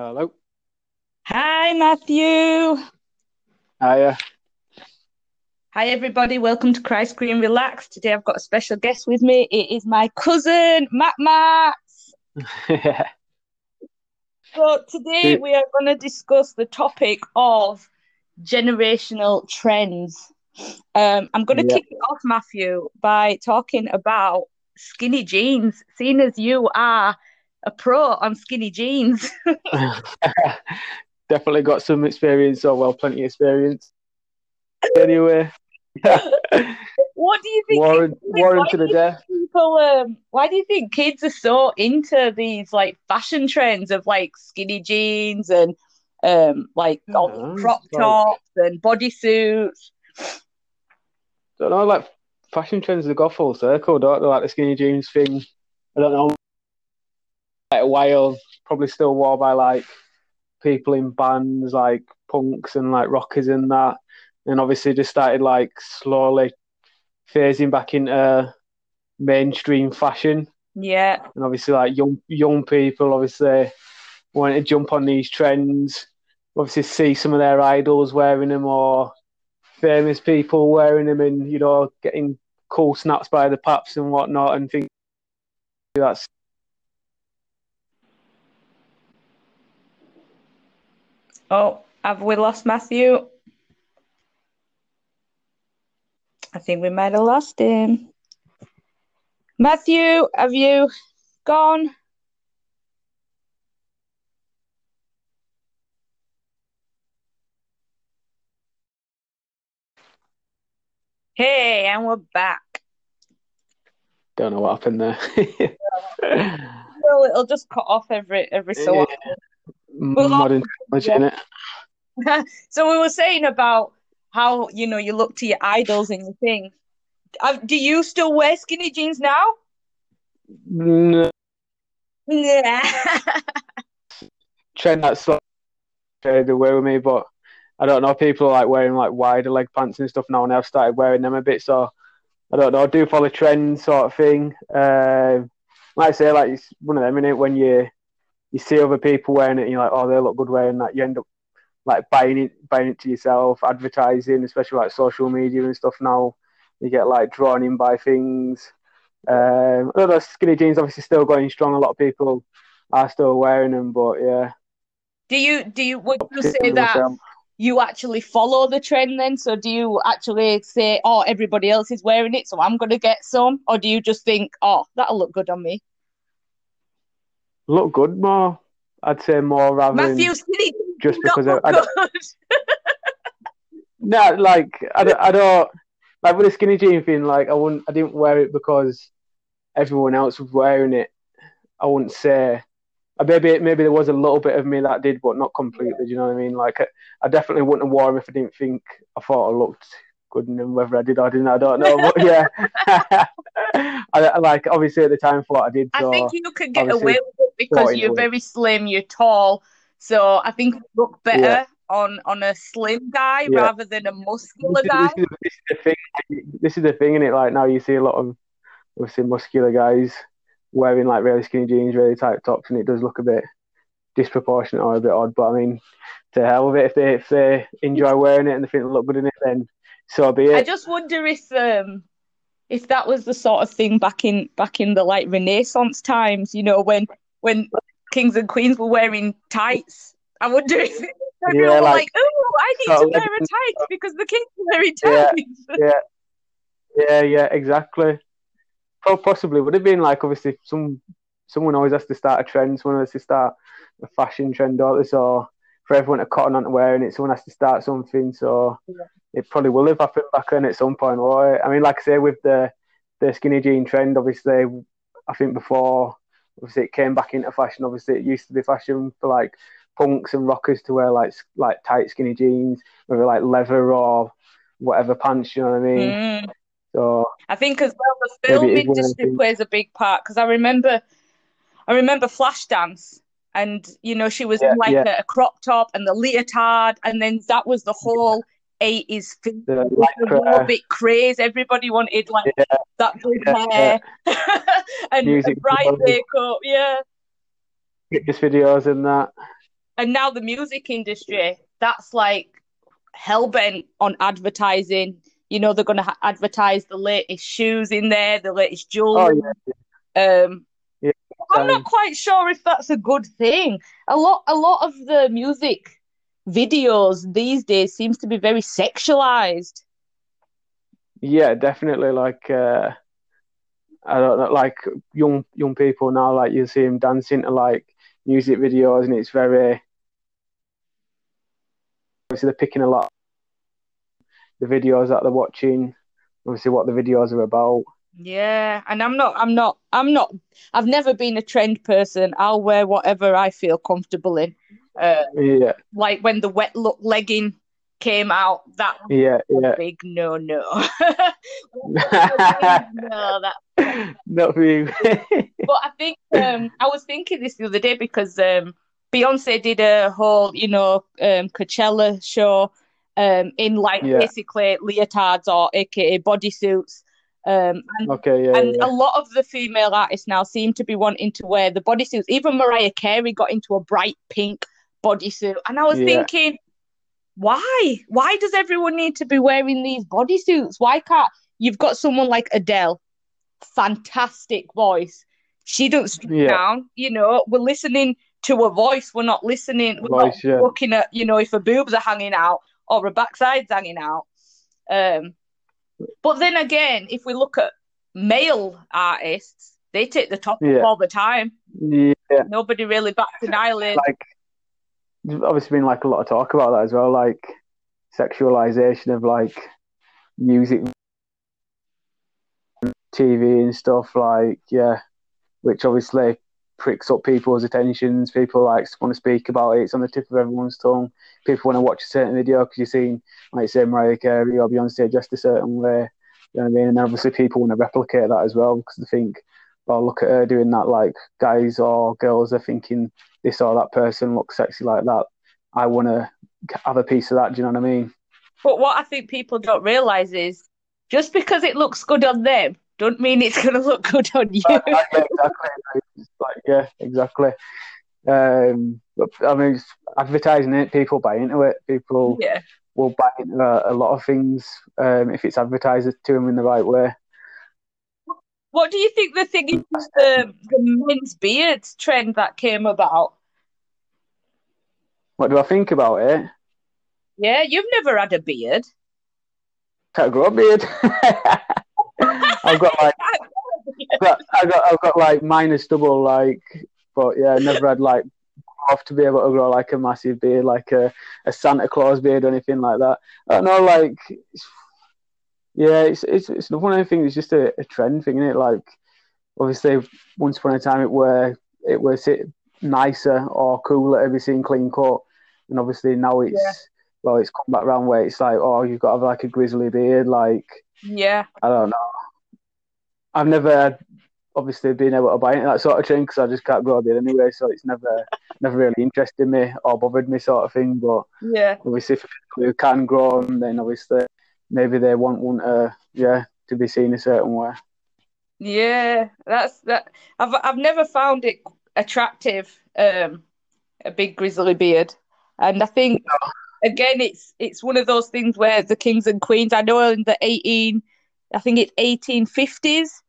Hello. Hi, Matthew. Hiya. Hi, everybody. Welcome to Christ Green Relax. Today I've got a special guest with me. It is my cousin, Matt Max. yeah. So, today we are going to discuss the topic of generational trends. Um, I'm going to Yeah. kick it off, Matthew, by talking about skinny jeans, seeing as you are a pro on skinny jeans. Definitely got some experience, or well, plenty of experience. Anyway, what do you think? warrant, warrant to the death. people um why do you think kids are so into these like fashion trends of like skinny jeans and um like all Yeah, crop like- tops and bodysuits Don't know, like fashion trends they go full circle, don't they? Like the skinny jeans thing. I don't know. Like a while, probably still wore by like people in bands, like punks and like rockers and that. And obviously just started like slowly phasing back into mainstream fashion. yeah and obviously like young young people obviously wanting to jump on these trends obviously see some of their idols wearing them or famous people wearing them and you know getting cool snaps by the paps and whatnot and think that's oh have we lost Matthew? I think we might have lost him. Matthew have you gone? Hey and we're back. Don't know what happened there. Well, it'll just cut off every every so Yeah. often. Modern technology innit? so we were saying about how you know you look to your idols and you think, uh, do you still wear skinny jeans now? No, Yeah. trend that's like faded away with me but I don't know people are like wearing like wider leg pants and stuff now and I've started wearing them a bit so I don't know I do follow trends sort of thing um like I say like it's one of them innit when you you see other people wearing it and you're like oh they look good wearing that. You end up like buying it buying it to yourself advertising especially like social media and stuff now. You get like drawn in by things. Um don't skinny jeans obviously still going strong. A lot of people are still wearing them but yeah. Do you do you would you say that you actually follow the trend then? So do you actually say, oh, everybody else is wearing it, so I'm gonna get some, or do you just think, oh, that'll look good on me? Look good more. I'd say more rather Matthew, than skinny just because I, I no, like I don't, I don't like with the skinny jean thing. Like I wouldn't, I didn't wear it because everyone else was wearing it. I wouldn't say. uh, Maybe maybe there was a little bit of me that did, but not completely. Do you know what I mean? Like I, I definitely wouldn't have worn if I didn't think I thought I looked them. Whether I did or didn't, I don't know. But yeah, I, like obviously at the time thought I did. I think you could get away with it because you're very slim, you're tall, so I think you look better Yeah. on on a slim guy Yeah. rather than a muscular this, guy. this, is, this is the thing. This is the thing in it. Like now, you see a lot of obviously muscular guys wearing like really skinny jeans, really tight tops, and it does look a bit disproportionate or a bit odd. But I mean, to hell with it. If they if they enjoy wearing it and they think they look good in it, then so be I just wonder if um if that was the sort of thing back in back in the like Renaissance times, you know, when when kings and queens were wearing tights. I wonder if everyone Yeah, were like like, "Oh, I need to wear a tight because the king's wearing Yeah. tights." yeah, yeah, exactly. Possibly would have been like obviously some someone always has to start a trend. Someone has to start a fashion trend, or this? So for everyone to cotton on to wearing it, someone has to start something. So Yeah. it probably will have happened back then at some point. Won't? I mean, like I say, with the the skinny jean trend, obviously, I think before obviously it came back into fashion. Obviously, it used to be fashion for like punks and rockers to wear like like tight skinny jeans, whether like leather or whatever pants. You know what I mean? Mm. So I think as well the film industry plays a big part because I remember, I remember Flashdance, and you know she was Yeah, in like yeah. a, a crop top and the leotard, and then that was the whole eighties thing. the It was lycra, bit craze. Everybody wanted like Yeah. that Yeah, hair and Music bright makeup, yeah. fitness videos and that. and now the music industry, that's like hell bent on advertising. You know, they're going to ha- advertise the latest shoes in there, the latest jewelry. Oh yeah. Um, Yeah. I'm not quite sure if that's a good thing. A lot, a lot of the music videos these days seems to be very sexualized. Yeah, definitely. Like, uh, I don't know, like young young people now, like you see them dancing to like music videos, and it's very obviously they're picking a lot the videos that they're watching, obviously what the videos are about. Yeah, and I'm not, I'm not, I'm not. I've never been a trend person. I'll wear whatever I feel comfortable in. Uh, Yeah, like when the wet look legging came out, that was yeah, a yeah. big no no. no, that. Not for you. But I think um, I was thinking this the other day because um, Beyonce did a whole, you know, um, Coachella show um, in like Yeah. basically leotards or AKA bodysuits. Um, and okay, yeah, and yeah. a lot of the female artists now seem to be wanting to wear the bodysuits. Even Mariah Carey got into a bright pink bodysuit. And I was Yeah. thinking, why? Why does everyone need to be wearing these bodysuits? Why can't you've got someone like Adele, fantastic voice. She doesn't strip down, you know, we're listening to a voice, we're not listening, we're Voice, not looking at, you know, if her boobs are hanging out or her backside's hanging out. Um but then again, if we look at male artists, they take the top Yeah. all the time. Yeah, Nobody really backs an eyelid. like there's obviously been like a lot of talk about that as well, like sexualization of like music, TV and stuff. Like yeah, which obviously pricks up people's attentions. People like want to speak about it. It's on the tip of everyone's tongue. People want to watch a certain video because you've seen, like say, Mariah Carey or Beyonce dressed a certain way. You know what I mean? And then obviously people want to replicate that as well because they think, well, look at her doing that. Like guys or girls are thinking this or that person looks sexy like that. I want to have a piece of that. Do you know what I mean? But what I think people don't realize is just because it looks good on them, don't mean it's going to look good on you. exactly. Like yeah, exactly. Um, but I mean, advertising it, people buy into it. People yeah. will buy into a, a lot of things um, if it's advertised to them in the right way. What do you think the thing is the, the men's beards trend that came about? What do I think about it? Yeah, you've never had a beard. Can't grow a beard. I've got like got, I've got I've got like minor stubble like, but yeah, never had like off to be able to grow like a massive beard, like a, a Santa Claus beard or anything like that. I don't know, like yeah, it's it's it's not one of the things. It's just a, a trend thing, is it? Like obviously, once upon a time, it were it was it nicer or cooler to be seen clean cut, and obviously now it's Yeah. well, it's come back around where it's like, oh, you've got to have like a grizzly beard, like Yeah. I don't know. I've never obviously being able to buy into that sort of thing because I just can't grow a beard anyway, so it's never never really interested me or bothered me sort of thing. But Yeah. obviously, if you can grow them, then obviously maybe they want one to yeah to be seen a certain way. Yeah. That's that. I've I've never found it attractive. Um, a big grizzly beard, and I think again, it's it's one of those things where the kings and queens. I know in the eighteen, I think it's eighteen fifties.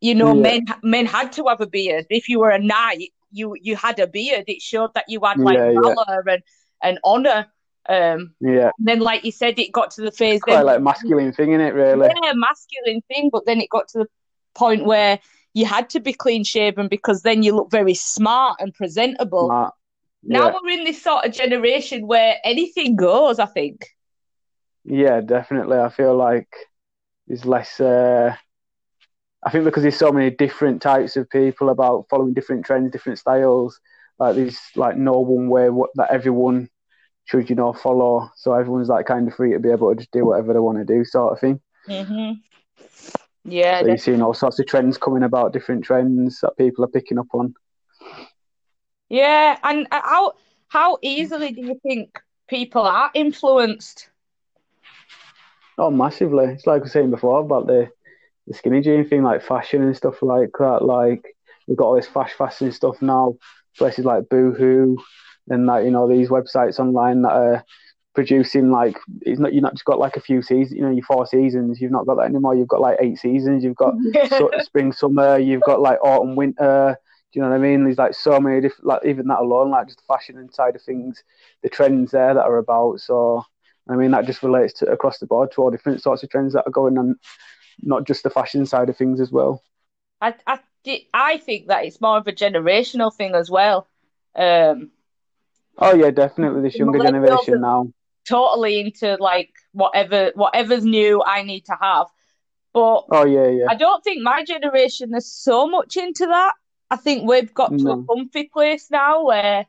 You know, Yeah. men men had to have a beard. If you were a knight, you you had a beard. It showed that you had like Yeah, yeah. valor and and honor. Um, Yeah, then like you said, it got to the phase it's quite then like a masculine thing, is it? Really? yeah, masculine thing, but then it got to the point where you had to be clean shaven because then you look very smart and presentable. Smart. Now Yeah. we're in this sort of generation where anything goes, I think. Yeah, definitely. I feel like there's less. Uh, I think because there's so many different types of people about following different trends, different styles. Like there's like no one way what, that everyone should you know follow. So everyone's like kind of free to be able to just do whatever they want to do, sort of thing. hmm Yeah, So you're seeing all sorts of trends coming about, different trends that people are picking up on. yeah. And how how easily do you think people are influenced? Oh, massively. It's like I was saying before about the, the skinny jean thing, like fashion and stuff like that. Like we've got all this fast fashion stuff now. Places like Boohoo and like you know these websites online that are producing like it's not you're not just got like a few seasons you know your four seasons you've not got that anymore you've got like eight seasons you've got spring summer you've got like autumn winter do you know what I mean? There's like so many different, like even that alone, like just the fashion and side of things, the trends there that are about. So, I mean, that just relates to across the board to all different sorts of trends that are going on, not just the fashion side of things as well. I I, I think that it's more of a generational thing as well. Um, oh yeah, definitely this younger generation now. Totally into like whatever whatever's new, I need to have. But oh yeah, yeah. I don't think my generation is so much into that. I think we've got to a comfy place now where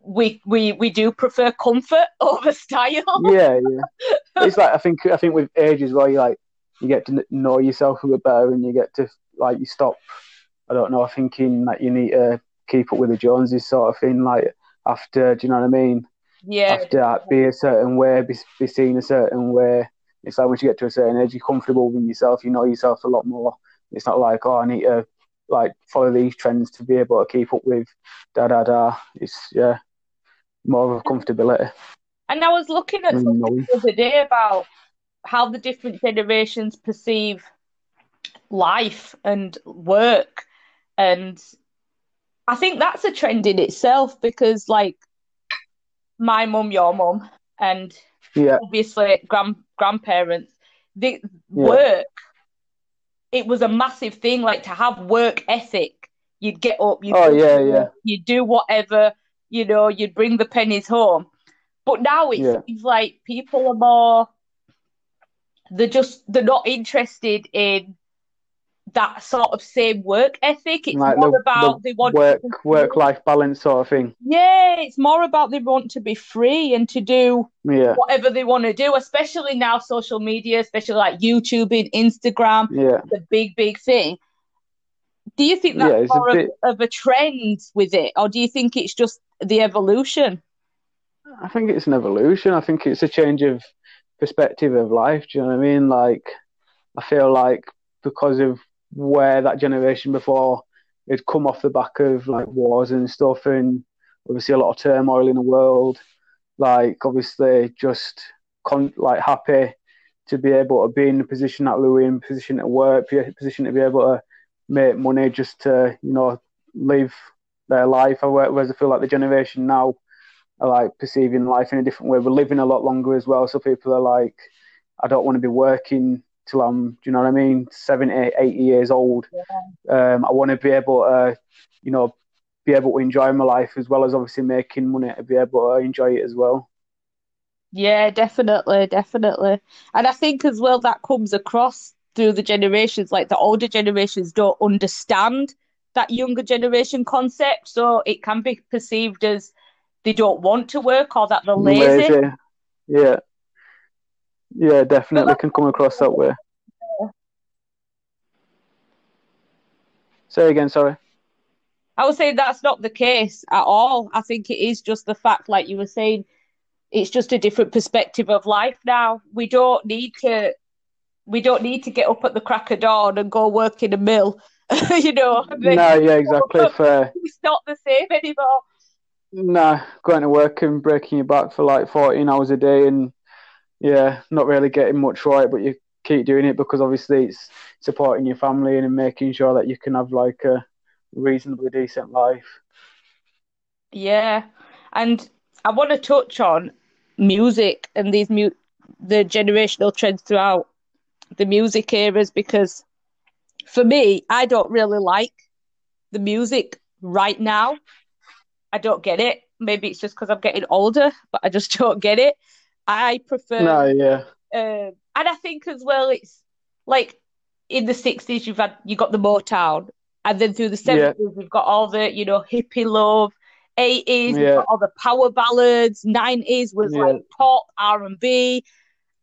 we we we do prefer comfort over style. Yeah, yeah. it's like I think I think with age as well, you like you get to know yourself a bit better, and you get to like you stop. I don't know, thinking that you need to keep up with the Joneses sort of thing. Like after, do you know what I mean? Yeah. After that, be a certain way, be, be seen a certain way. It's like once you get to a certain age, you're comfortable with yourself. You know yourself a lot more. It's not like oh, I need to like follow these trends to be able to keep up with da da da. It's yeah, more of a comfortability. And I was looking at mm, something the other day about how the different generations perceive life and work, and I think that's a trend in itself because, like, my mum, your mum, and yeah. obviously grand grandparents, the yeah. work it was a massive thing, like to have work ethic. You'd get up, you'd, oh, yeah, yeah. you'd do whatever, you know, you'd bring the pennies home. But now it's, yeah. it's like people are more, they're just, they're not interested in that sort of same work ethic. It's like more the, about the they want work work life balance sort of thing. Yeah, it's more about they want to be free and to do yeah. whatever they want to do, especially now social media, especially like YouTube and Instagram. Yeah. The big, big thing. Do you think that's yeah, more a bit... of, of a trend with it, or do you think it's just the evolution? I think it's an evolution. I think it's a change of perspective of life. Do you know what I mean? Like, I feel like because of where that generation before had come off the back of like wars and stuff, and obviously a lot of turmoil in the world. Like obviously just con- like happy to be able to be in the position that we were in, position to work, position to be able to make money, just to you know live their life. Whereas I feel like the generation now are like perceiving life in a different way. We're living a lot longer as well, so people are like, I don't want to be working till I'm, do you know what I mean, 70, 80 years old. Yeah. Um, I want to be able to, you know, be able to enjoy my life as well as obviously making money to be able to enjoy it as well. Yeah, definitely, definitely. And I think as well that comes across through the generations. Like the older generations don't understand that younger generation concept, so it can be perceived as they don't want to work or that they're lazy. lazy. Yeah. Yeah, definitely can come across that way. Say again, sorry. I would say that's not the case at all. I think it is just the fact, like you were saying, it's just a different perspective of life now. We don't need to we don't need to get up at the crack of dawn and go work in a mill. you know. No, yeah, exactly. Fair. It's not the same anymore. No, going to work and breaking your back for like fourteen hours a day and yeah, not really getting much right, but you keep doing it because obviously it's supporting your family and making sure that you can have like a reasonably decent life. Yeah, and I want to touch on music and these mu- the generational trends throughout the music eras because for me, I don't really like the music right now. I don't get it. Maybe it's just because I'm getting older, but I just don't get it. I prefer. No, yeah. Uh, and I think as well, it's like in the sixties, you've had you got the Motown, and then through the seventies, yeah. we've got all the you know hippie love. Eighties, yeah. all the power ballads. Nineties was yeah. like pop R and B,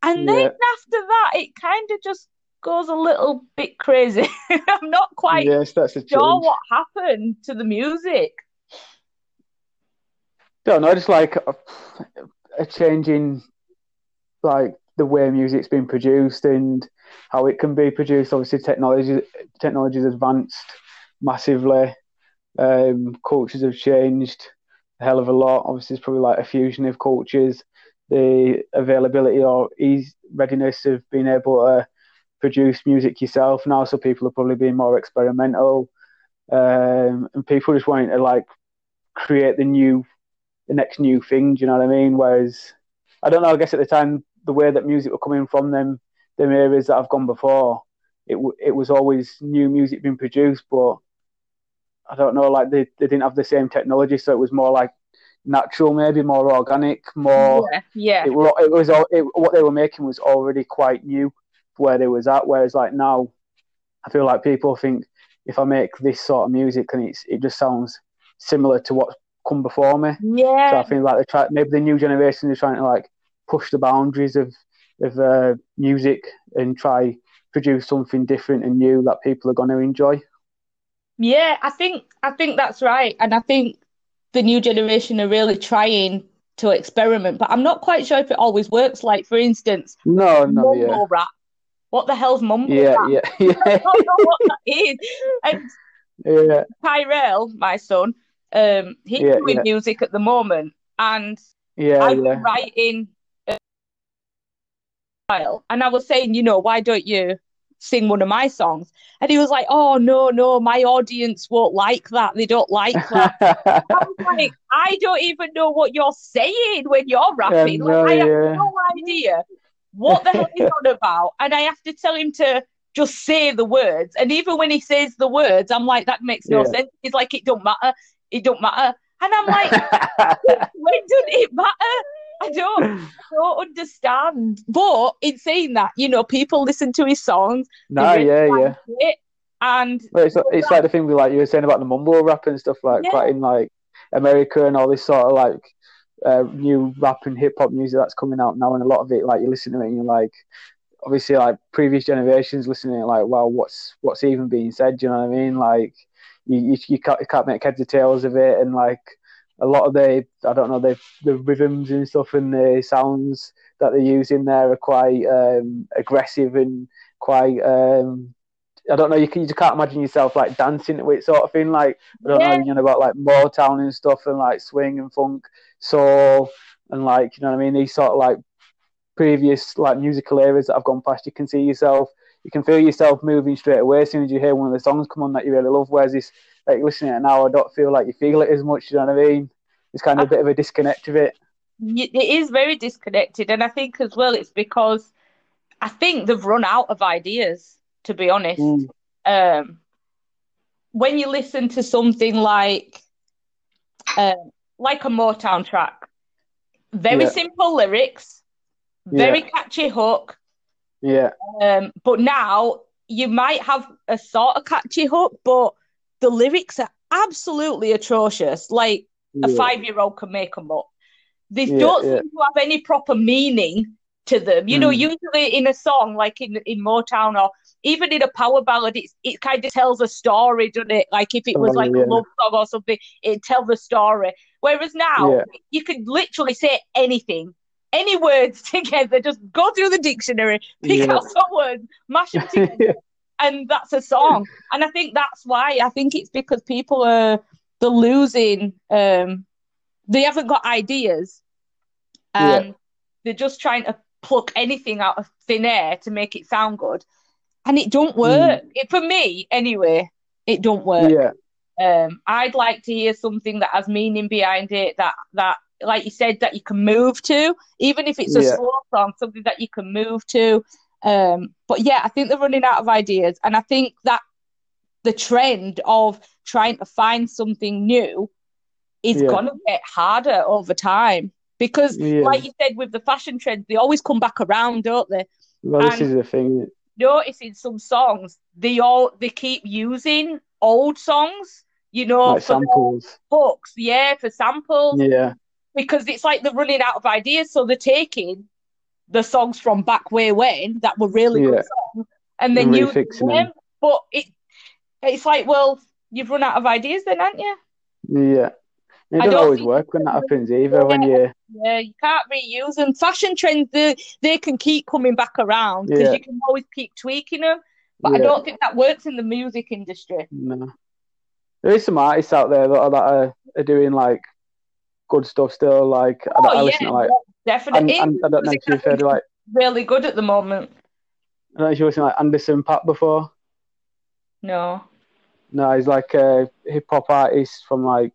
and then after that, it kind of just goes a little bit crazy. I'm not quite yes, that's sure what happened to the music. Don't know, just like a, a change in like the way music's been produced and how it can be produced. Obviously, technology technology has advanced massively. Um, cultures have changed. a hell of a lot. Obviously, it's probably like a fusion of cultures, the availability or ease readiness of being able to produce music yourself now. So people are probably being more experimental, um, and people just wanting to like create the new, the next new thing. Do you know what I mean? Whereas I don't know. I guess at the time, the way that music were coming from them, them areas that I've gone before, it it was always new music being produced, but I don't know, like they, they didn't have the same technology, so it was more like natural, maybe more organic, more. Yeah, yeah. It, were, it was all it, what they were making was already quite new where they was at. Whereas like now, I feel like people think if I make this sort of music and it's it just sounds similar to what's come before me. Yeah. So I think like they try maybe the new generation is trying to like push the boundaries of of uh, music and try produce something different and new that people are going to enjoy. Yeah, I think I think that's right, and I think the new generation are really trying to experiment, but I'm not quite sure if it always works. Like for instance, no, no, yeah. rap. What the hell's mumble Yeah, rap? yeah, I yeah, don't know what that is. And yeah, Tyrell, my son, um, he's Yeah, doing yeah. music at the moment, and yeah, I've yeah. been writing a while, and I was saying, you know, why don't you sing one of my songs? And he was like, oh no, no, my audience won't like that. They don't like that. I was like, I don't even know what you're saying when you're rapping. no, like, I have no idea what the hell he's on about. And I have to tell him to just say the words. And even when he says the words, I'm like, that makes no Yeah. sense. He's like, it don't matter. It don't matter. And I'm like, when did it matter? I don't, I don't understand. But in saying that, you know, people listen to his songs. no, yeah, yeah. it, and Well, it's, it's like the thing we like you were saying about the mumble rap and stuff like Yeah. quite in like America and all this sort of like uh, new rap and hip hop music that's coming out now, and a lot of it like you listen to it and you're like, obviously like previous generations listening like, wow, what's what's even being said? Do you know what I mean? Like you you, you can't you can't make heads or tails of it, and like a lot of the I don't know the the rhythms and stuff and the sounds that they use in there are quite um, aggressive and quite um, I don't know. You can you can't imagine yourself like dancing to it, sort of thing. Like I don't Yeah. know, you know about like Motown and stuff, and like swing and funk, soul, and like you know what I mean. These sort of like previous like musical eras that I've gone past. You can see yourself, you can feel yourself moving straight away as soon as you hear one of the songs come on that you really love. Whereas this, like you're listening to it now, I don't feel like you feel it as much. You know what I mean? It's kind of a bit of a disconnect of it. it is very disconnected. And I think as well, it's because I think they've run out of ideas, to be honest. Mm. Um, when you listen to something like, uh, like a Motown track, very Yeah. simple lyrics, very catchy hook, Yeah, Um, but now you might have a sort of catchy hook, but the lyrics are absolutely atrocious. Like a five year old can make them up. They Yeah, don't yeah. seem to have any proper meaning to them. You know, Mm. usually in a song, like in, in Motown or even in a power ballad, it's, it kind of tells a story, doesn't it? Like if it was Oh, like yeah. a love song or something, it tells the story. Whereas now, Yeah. you can literally say anything, any words together, just go through the dictionary, pick Yeah. out some words, mash them together, and that's a song. And I think that's why. I think it's because people are they're losing. Um, they haven't got ideas, Yeah. and they're just trying to pluck anything out of thin air to make it sound good, and it don't work. It, for me, anyway, it don't work. yeah, Um, I'd like to hear something that has meaning behind it, that that, like you said, that you can move to, even if it's a Yeah. slow song, something that you can move to. Um, but yeah, I think they're running out of ideas, and I think that the trend of trying to find something new is Yeah. gonna get harder over time because, Yeah. like you said, with the fashion trends, they always come back around, don't they? Well, this And- is the thing. Noticing some songs, they all they keep using old songs, you know, Like for samples. hooks, yeah, for samples, Yeah, because it's like they're running out of ideas, so they're taking the songs from back way when that were really Yeah. good songs, and then you them. them. But it, it's like, well, you've run out of ideas, then, aren't you? yeah. It doesn't don't always work when that happens either. When you, Yeah, you can't reuse them. Fashion trends, they, they can keep coming back around because Yeah. you can always keep tweaking them. But I don't think that works in the music industry. no. There is some artists out there that are, that are, are doing like good stuff still. Like I, Oh, I yeah, listen to like definitely. and, and I don't know if you've heard like really good at the moment. I don't know if you've listened to like Anderson Paak before. No. No, he's like a hip hop artist from like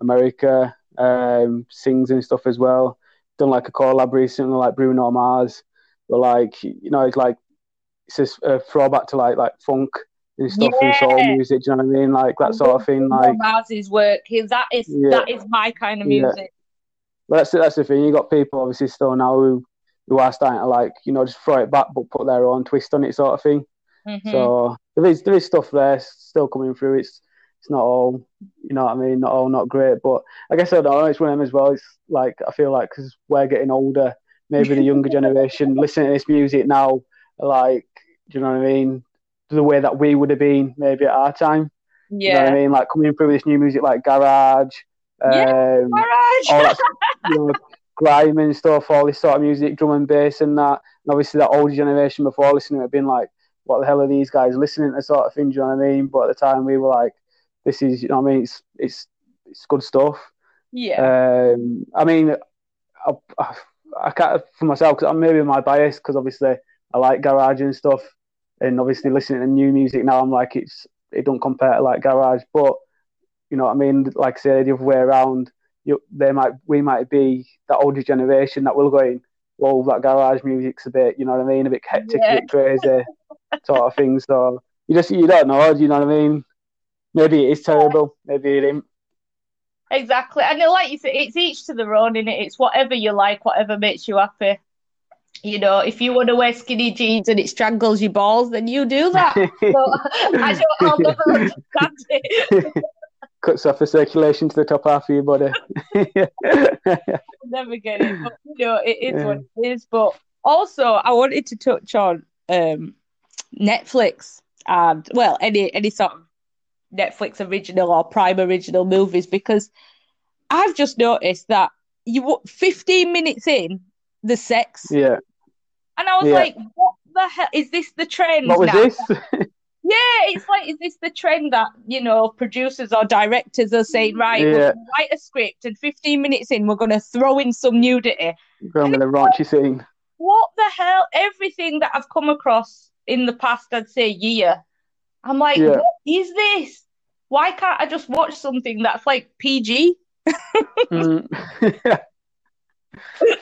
America. Um, sings and stuff as well. Done like a collab recently, like Bruno Mars. But like you know, it's like it's just a throwback to like like funk and stuff and soul Yeah. music. Do you know what I mean? Like that sort of thing. Like Mars's work. That is Yeah. that is my kind of Yeah. music. But that's that's the thing. You got people obviously still now who who are starting to like you know just throw it back but put their own twist on it sort of thing. Mhm. So there is there is stuff there still coming through. It's it's not all you know what I mean. Not all not great, but I guess I don't know. It's one of them as well. It's like I feel like because we're getting older, maybe the younger generation listening to this music now, like do you know what I mean? The way that we would have been maybe at our time. You know what yeah. I mean? Like coming through this new music like garage. Yeah, Um, Garage. all that you know, grime and stuff, all this sort of music, drum and bass and that. And obviously that older generation before listening it been like, what the hell are these guys listening to sort of thing, do you know what I mean? But at the time we were like, this is, you know what I mean? It's, it's, it's good stuff. yeah. Um, I mean, I, I, I can't, for myself, because I'm maybe my bias, because obviously I like garage and stuff. And obviously listening to new music now, I'm like, it's, it don't compare to like garage, but you know what I mean? Like I say, the other way around, you, they might, we might be that older generation that will go in, well, that garage music's a bit, you know what I mean? A bit hectic, Yeah. a bit crazy, sort of thing. So you just, you don't know, do you know what I mean? Maybe it is terrible, maybe it ain't. Exactly. And like you said, it's each to their own, innit? It's whatever you like, whatever makes you happy. You know, if you want to wear skinny jeans and it strangles your balls, then you do that. So I don't, I'll never understand it. Cuts off the circulation to the top half of your body. Never get it. But, you know, it is what it is. But also, I wanted to touch on um, Netflix and, well, any any sort of Netflix original or Prime original movies because I've just noticed that you 15 minutes in the sex, yeah. and I was Yeah. like, what the hell is this the trend What was now? this? Yeah, it's like, is this the trend that, you know, producers or directors are saying, right, Yeah. gonna write a script and 15 minutes in, we're going to throw in some nudity. Going with a raunchy scene. What the hell? Everything that I've come across in the past, I'd say, year, I'm like, Yeah. what is this? Why can't I just watch something that's like PG? Mm.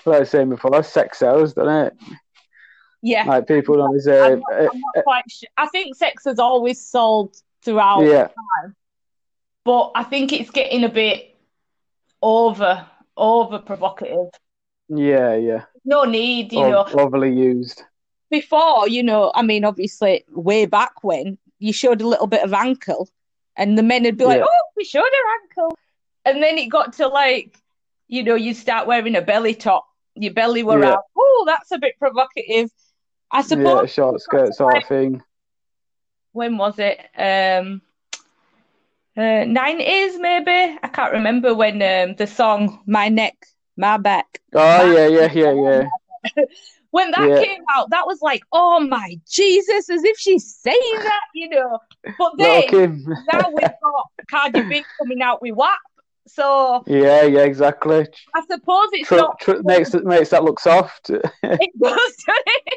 like I was saying before, sex sells, doesn't it? Yeah, Like people always, I'm uh, not, I'm not quite sure. I think sex has always sold throughout, yeah, but I think it's getting a bit over, over provocative. yeah, yeah. No need, you O- know. overly used. before, you know, I mean, obviously, way back when you showed a little bit of ankle, and the men would be like, Yeah. "Oh, we showed her ankle," and then it got to like, you know, you start wearing a belly top, your belly were Yeah. out. Oh, that's a bit provocative. I suppose. Yeah, short skirt sort of thing. When was it? Um, uh, nineties maybe. I can't remember when um the song "My Neck, My Back." Oh yeah, yeah, yeah, yeah. When that Yeah. came out, that was like, oh my Jesus, as if she's saying that, you know. But then now we've got Cardi B coming out with WAP. So Yeah, yeah, exactly. I suppose it's Tr- not tr- makes it makes that look soft. it does,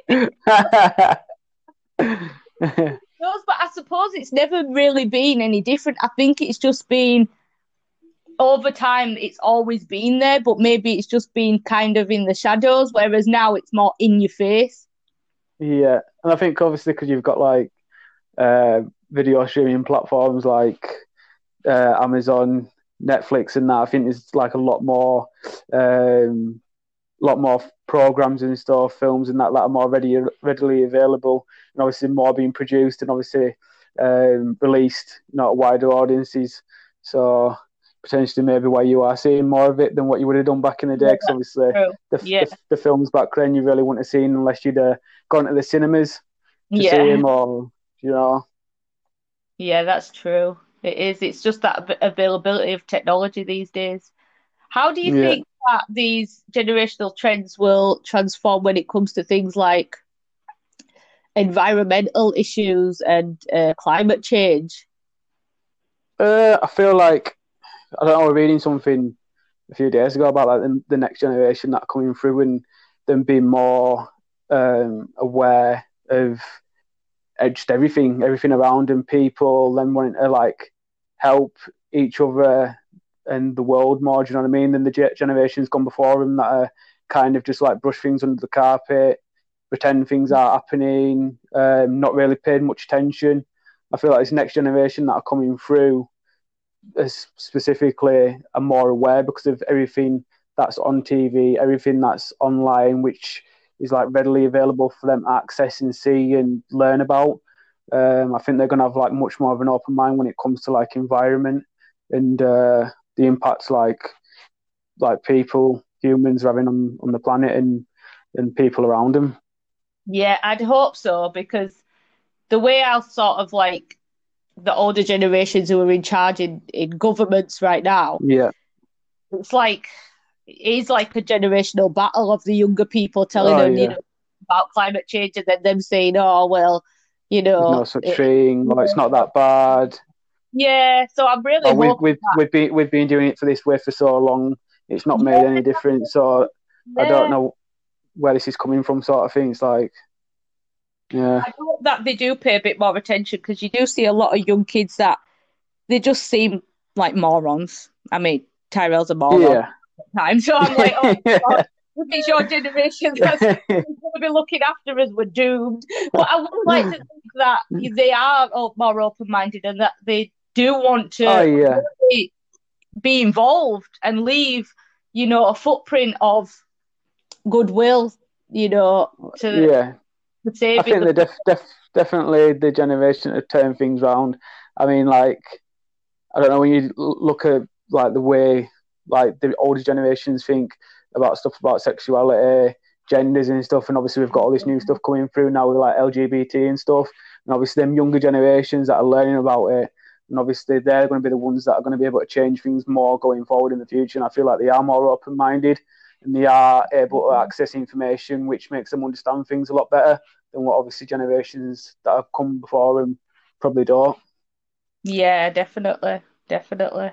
doesn't it? It does, but I suppose it's never really been any different. I think it's just been over time it's always been there, but maybe it's just been kind of in the shadows, whereas now it's more in your face. Yeah, and I think obviously because you've got like uh, video streaming platforms like uh, Amazon, Netflix, and that, I think there's like a lot more, um, lot more programs and stuff, films and that that are more ready readily available, and obviously more being produced and obviously um, released, you know, wider audiences. So potentially maybe why you are seeing more of it than what you would have done back in the day, because obviously the, Yeah. the, the films back then you really wouldn't have seen unless you'd uh, gone to the cinemas to see Yeah. them or you know Yeah, that's true. It is. It's just that availability of technology these days. How do you Yeah. think that these generational trends will transform when it comes to things like environmental issues and uh, climate change? uh, I feel like I don't know reading something a few days ago about like the, the next generation that coming through and them being more um, aware of just everything, everything around and people, then wanting to like help each other and the world more. Do you know what I mean? Than the generations gone before them that are kind of just like brush things under the carpet, pretend things are happening, um, not really paying much attention. I feel like this next generation that are coming through specifically are more aware because of everything that's on TV, everything that's online, which is like readily available for them to access and see and learn about. Um, I think they're going to have like much more of an open mind when it comes to like environment and uh, the impacts like like people, humans are having on, on the planet and and people around them. Yeah, I'd hope so because the way I sort of like the older generations who are in charge in, in governments right now. Yeah. It's like is like a generational battle of the younger people telling oh, them, yeah. you know, about climate change and then them saying, Oh well, you know There's no such it, thing, well it's not that bad. Yeah, so I'm really oh, we've we've, we've been we've been doing it for this way for so long. It's not made yeah. any difference. So yeah. I don't know where this is coming from, sort of thing. It's like yeah. I hope that they do pay a bit more attention because you do see a lot of young kids that they just seem like morons. I mean, Tyrell's a moron yeah. Time, so I'm like, oh, God, it's your generation that's going to be looking after us, we're doomed. But I would like to think that mm. they are more open minded and that they do want to oh, yeah. be, be involved and leave, you know, a footprint of goodwill, you know, to yeah I think they're def- def- definitely the generation to turn things around. I mean, like, I don't know when you look at like the way like the older generations think about stuff about sexuality, genders and stuff, and obviously we've got all this new mm-hmm. stuff coming through now with like LGBT and stuff, and obviously them younger generations that are learning about it, and obviously they're going to be the ones that are going to be able to change things more going forward in the future. And I feel like they are more open minded and they are able to mm-hmm. access information which makes them understand things a lot better than what obviously generations that have come before them probably don't. Yeah, definitely, definitely.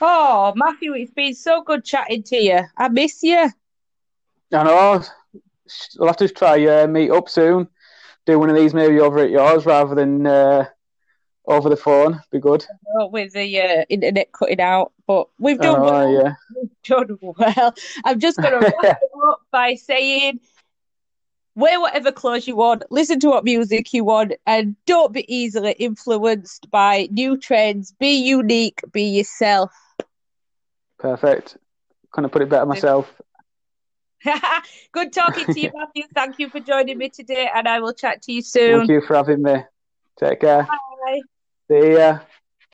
Oh, Matthew, it's been so good chatting to you. I miss you. I know. We'll have to try uh, meet up soon. Do one of these maybe over at yours rather than uh, over the phone. Be good. With the uh, internet cutting out, but we've done oh, well. Yeah. We've done well. I'm just going to wrap it up by saying wear whatever clothes you want, listen to what music you want, and don't be easily influenced by new trends. Be unique, be yourself. Perfect. Couldn't put it better myself. Good talking to you, Matthew. Thank you for joining me today, and I will chat to you soon. Thank you for having me. Take care. Bye. See ya.